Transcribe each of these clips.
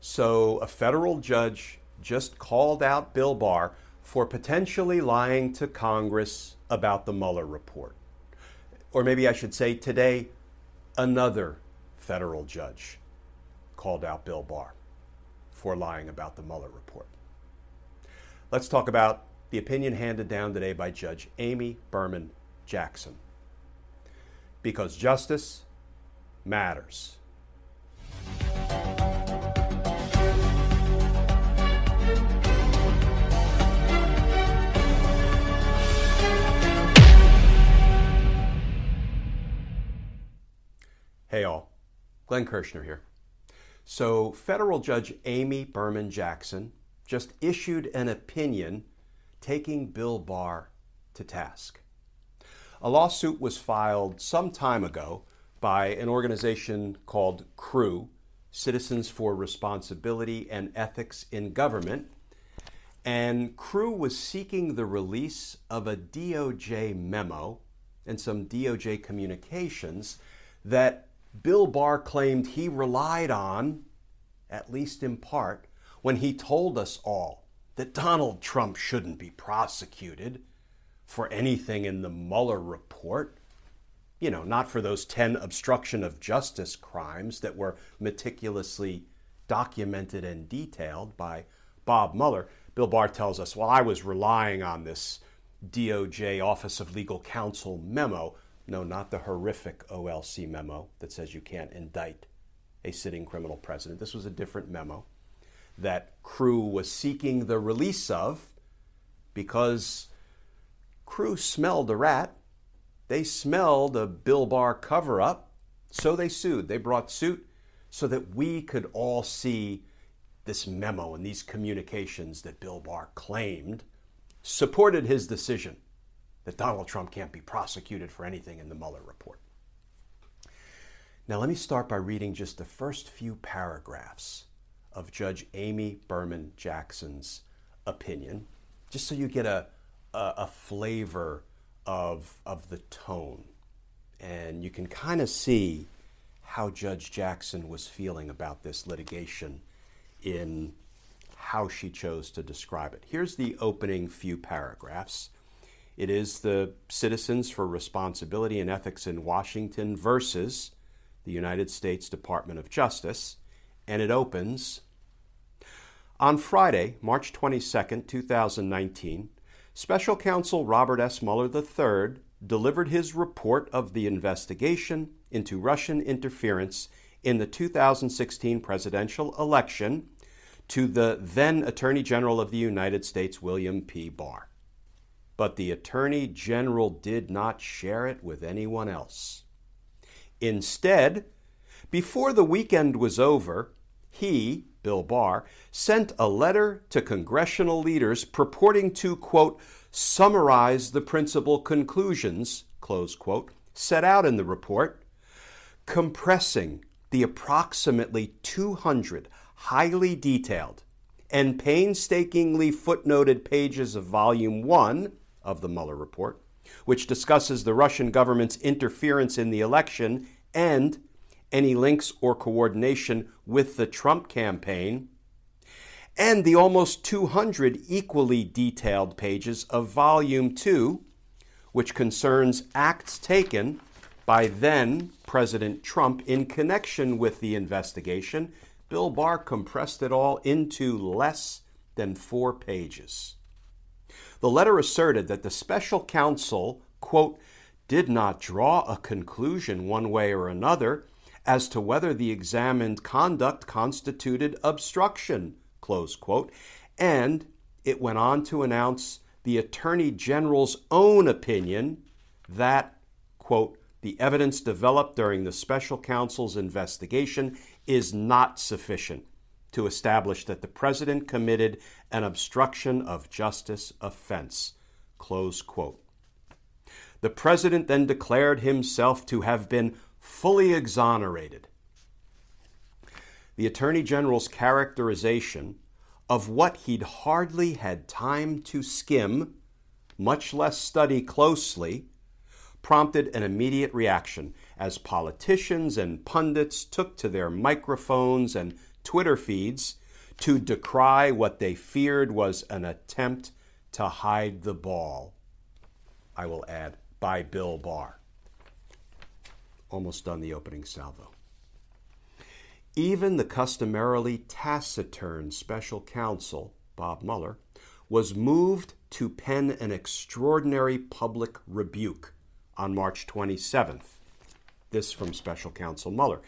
So, a federal judge just called out Bill Barr for potentially lying to Congress about the Mueller report. Or maybe I should say today, another federal judge called out Bill Barr for lying about the Mueller report. Let's talk about the opinion handed down today by Judge Amy Berman Jackson. Because justice matters. Hey all, Glenn Kirschner here. So, federal judge Amy Berman Jackson just issued an opinion taking Bill Barr to task. A lawsuit was filed some time ago by an organization called CREW, Citizens for Responsibility and Ethics in Government. And CREW was seeking the release of a DOJ memo and some DOJ communications that Bill Barr claimed he relied on, at least in part, when he told us all that Donald Trump shouldn't be prosecuted for anything in the Mueller report. You know, not for those 10 obstruction of justice crimes that were meticulously documented and detailed by Bob Mueller. Bill Barr tells us, well, I was relying on this DOJ Office of Legal Counsel memo no, not the horrific OLC memo that says you can't indict a sitting criminal president. This was a different memo that CREW was seeking the release of because CREW smelled a rat. They smelled a Bill Barr cover up, so they sued. They brought suit so that we could all see this memo and these communications that Bill Barr claimed supported his decision that Donald Trump can't be prosecuted for anything in the Mueller report. Now, let me start by reading just the first few paragraphs of Judge Amy Berman Jackson's opinion, just so you get a, a, a flavor of, of the tone. And you can kind of see how Judge Jackson was feeling about this litigation in how she chose to describe it. Here's the opening few paragraphs. It is the Citizens for Responsibility and Ethics in Washington versus the United States Department of Justice, and it opens on Friday, March 22, 2019. Special Counsel Robert S. Mueller III delivered his report of the investigation into Russian interference in the 2016 presidential election to the then Attorney General of the United States, William P. Barr but the Attorney General did not share it with anyone else. Instead, before the weekend was over, he, Bill Barr, sent a letter to congressional leaders purporting to, quote, summarize the principal conclusions, close quote, set out in the report, compressing the approximately 200 highly detailed and painstakingly footnoted pages of Volume 1 of the Mueller report, which discusses the Russian government's interference in the election and any links or coordination with the Trump campaign, and the almost 200 equally detailed pages of Volume 2, which concerns acts taken by then President Trump in connection with the investigation. Bill Barr compressed it all into less than four pages. The letter asserted that the special counsel, quote, did not draw a conclusion one way or another as to whether the examined conduct constituted obstruction, close quote, and it went on to announce the Attorney General's own opinion that, quote, the evidence developed during the special counsel's investigation is not sufficient to establish that the president committed an obstruction of justice offense. Close quote. The president then declared himself to have been fully exonerated. The Attorney General's characterization of what he'd hardly had time to skim, much less study closely, prompted an immediate reaction as politicians and pundits took to their microphones and Twitter feeds to decry what they feared was an attempt to hide the ball. I will add, by Bill Barr. Almost done the opening salvo. Even the customarily taciturn special counsel, Bob Mueller, was moved to pen an extraordinary public rebuke on March 27th. This from special counsel Mueller.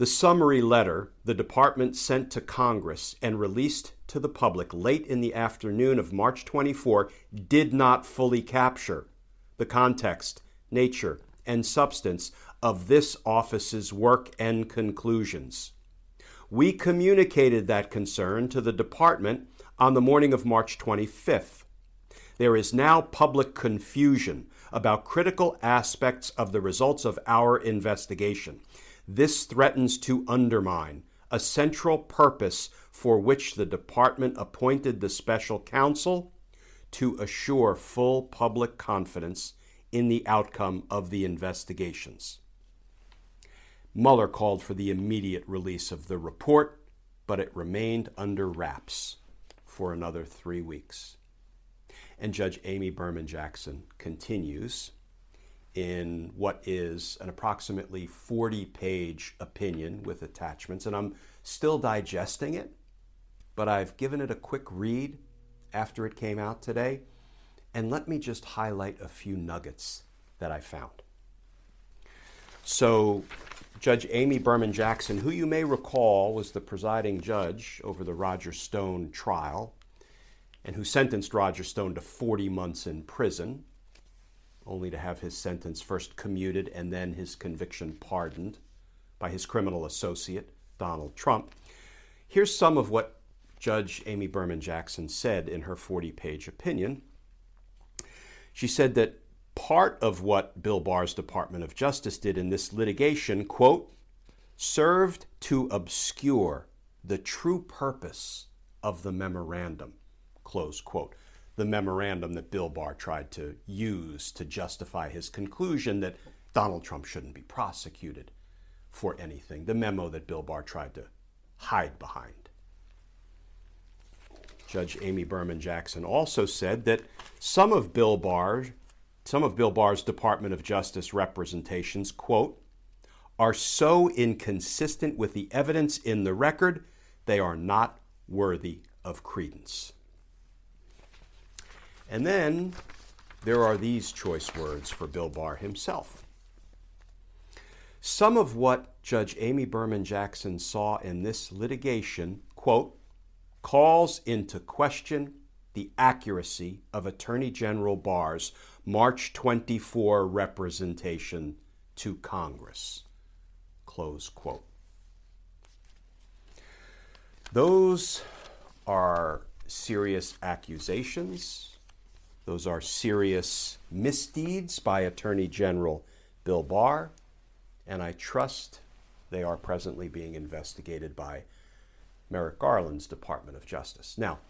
The summary letter the department sent to Congress and released to the public late in the afternoon of March 24 did not fully capture the context, nature, and substance of this office's work and conclusions. We communicated that concern to the department on the morning of March 25th. There is now public confusion about critical aspects of the results of our investigation. This threatens to undermine a central purpose for which the department appointed the special counsel to assure full public confidence in the outcome of the investigations. Mueller called for the immediate release of the report, but it remained under wraps for another three weeks. And Judge Amy Berman Jackson continues in what is an approximately 40 page opinion with attachments, and I'm still digesting it, but I've given it a quick read after it came out today. And let me just highlight a few nuggets that I found. So, Judge Amy Berman Jackson, who you may recall was the presiding judge over the Roger Stone trial, and who sentenced Roger Stone to 40 months in prison, only to have his sentence first commuted and then his conviction pardoned by his criminal associate, Donald Trump. Here's some of what Judge Amy Berman Jackson said in her 40 page opinion. She said that part of what Bill Barr's Department of Justice did in this litigation, quote, served to obscure the true purpose of the memorandum, close quote the memorandum that Bill Barr tried to use to justify his conclusion that Donald Trump shouldn't be prosecuted for anything. The memo that Bill Barr tried to hide behind. Judge Amy Berman Jackson also said that some of Bill Barr, some of Bill Barr's Department of Justice representations, quote, are so inconsistent with the evidence in the record, they are not worthy of credence. And then there are these choice words for Bill Barr himself. Some of what Judge Amy Berman Jackson saw in this litigation, quote, calls into question the accuracy of Attorney General Barr's March 24 representation to Congress. Close quote. Those are serious accusations those are serious misdeeds by Attorney General Bill Barr, and I trust they are presently being investigated by Merrick Garland's Department of Justice. Now,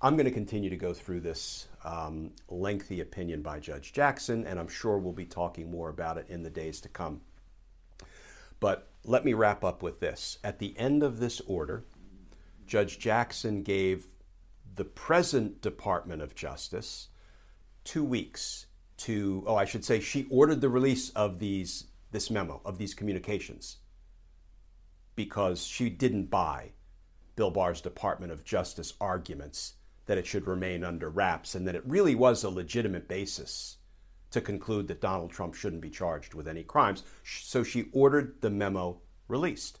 I'm going to continue to go through this um, lengthy opinion by Judge Jackson, and I'm sure we'll be talking more about it in the days to come. But let me wrap up with this. At the end of this order, Judge Jackson gave the present Department of Justice two weeks to, oh, I should say, she ordered the release of these, this memo, of these communications, because she didn't buy Bill Barr's Department of Justice arguments that it should remain under wraps and that it really was a legitimate basis to conclude that Donald Trump shouldn't be charged with any crimes. So she ordered the memo released.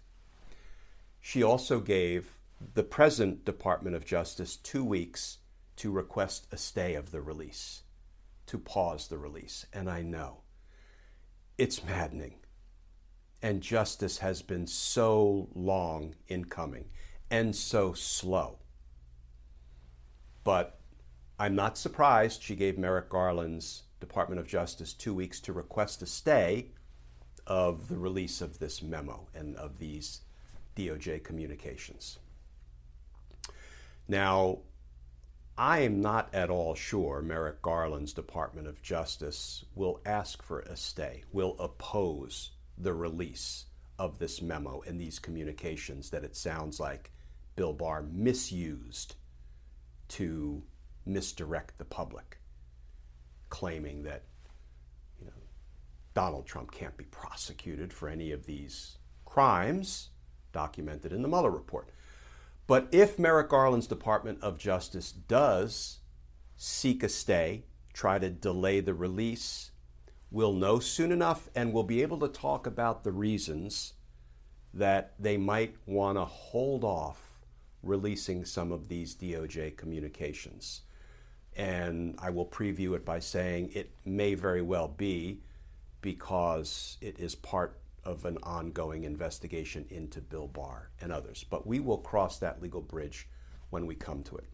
She also gave the present Department of Justice two weeks to request a stay of the release to pause the release. And I know it's maddening. And justice has been so long in coming. and so slow. But I'm not surprised she gave Merrick Garland's Department of Justice two weeks to request a stay of the release of this memo and of these DOJ communications. Now, I am not at all sure Merrick Garland's Department of Justice will ask for a stay, will oppose the release of this memo and these communications that it sounds like Bill Barr misused to misdirect the public, claiming that you know, Donald Trump can't be prosecuted for any of these crimes documented in the Mueller report. But if Merrick Garland's Department of Justice does seek a stay, try to delay the release, we'll know soon enough and we'll be able to talk about the reasons that they might want to hold off releasing some of these DOJ communications. And I will preview it by saying it may very well be because it is part of an ongoing investigation into Bill Barr and others. But we will cross that legal bridge when we come to it.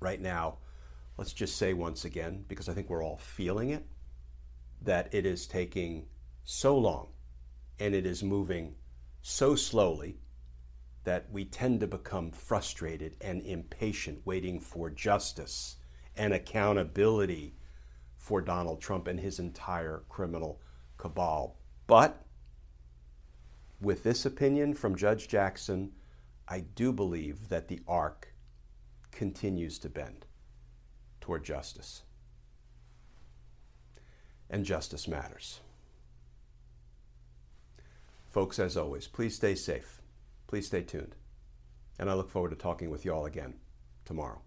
Right now, let's just say once again, because I think we're all feeling it, that it is taking so long and it is moving so slowly that we tend to become frustrated and impatient waiting for justice and accountability for Donald Trump and his entire criminal cabal. But with this opinion from Judge Jackson, I do believe that the arc continues to bend toward justice. And justice matters. Folks, as always, please stay safe. Please stay tuned. And I look forward to talking with you all again tomorrow.